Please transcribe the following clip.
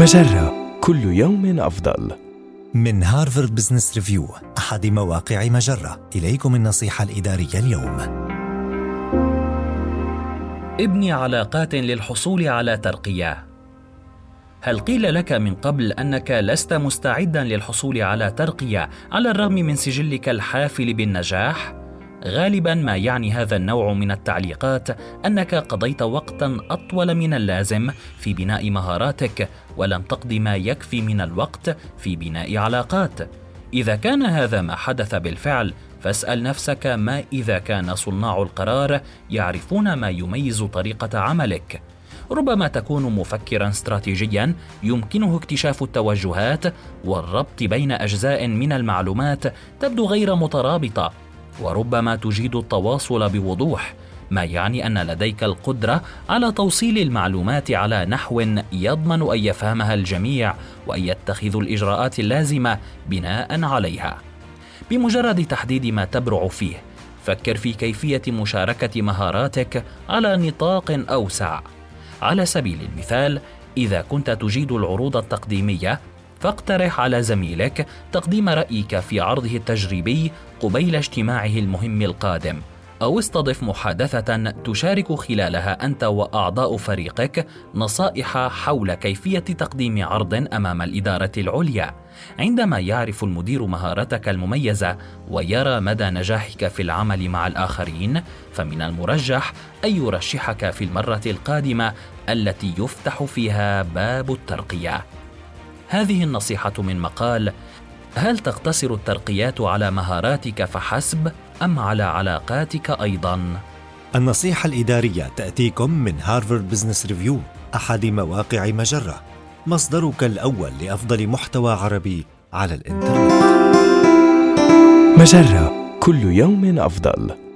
مجرة. كل يوم أفضل. من هارفارد بزنس ريفيو أحد مواقع مجرة. إليكم النصيحة الإدارية اليوم. ابني علاقات للحصول على ترقية. هل قيل لك من قبل أنك لست مستعدا للحصول على ترقية على الرغم من سجلك الحافل بالنجاح؟ غالبا ما يعني هذا النوع من التعليقات أنك قضيت وقتا أطول من اللازم في بناء مهاراتك ولم تقض ما يكفي من الوقت في بناء علاقات. إذا كان هذا ما حدث بالفعل فاسأل نفسك ما إذا كان صناع القرار يعرفون ما يميز طريقة عملك. ربما تكون مفكرا استراتيجيا يمكنه اكتشاف التوجهات والربط بين أجزاء من المعلومات تبدو غير مترابطة. وربما تجيد التواصل بوضوح ما يعني أن لديك القدرة على توصيل المعلومات على نحو يضمن أن يفهمها الجميع وأن يتخذوا الإجراءات اللازمة بناء عليها. بمجرد تحديد ما تبرع فيه فكر في كيفية مشاركة مهاراتك على نطاق أوسع. على سبيل المثال إذا كنت تجيد العروض التقديمية فاقترح على زميلك تقديم رأيك في عرضه التجريبي قبيل اجتماعه المهم القادم أو استضف محادثة تشارك خلالها أنت وأعضاء فريقك نصائح حول كيفية تقديم عرض أمام الإدارة العليا. عندما يعرف المدير مهارتك المميزة ويرى مدى نجاحك في العمل مع الآخرين فمن المرجح أن يرشحك في المرة القادمة التي يفتح فيها باب الترقية. هذه النصيحة من مقال هل تقتصر الترقيات على مهاراتك فحسب أم على علاقاتك أيضا؟ النصيحة الإدارية تأتيكم من هارفارد بزنس ريفيو أحد مواقع مجرة مصدرك الأول لأفضل محتوى عربي على الإنترنت مجرة كل يوم أفضل.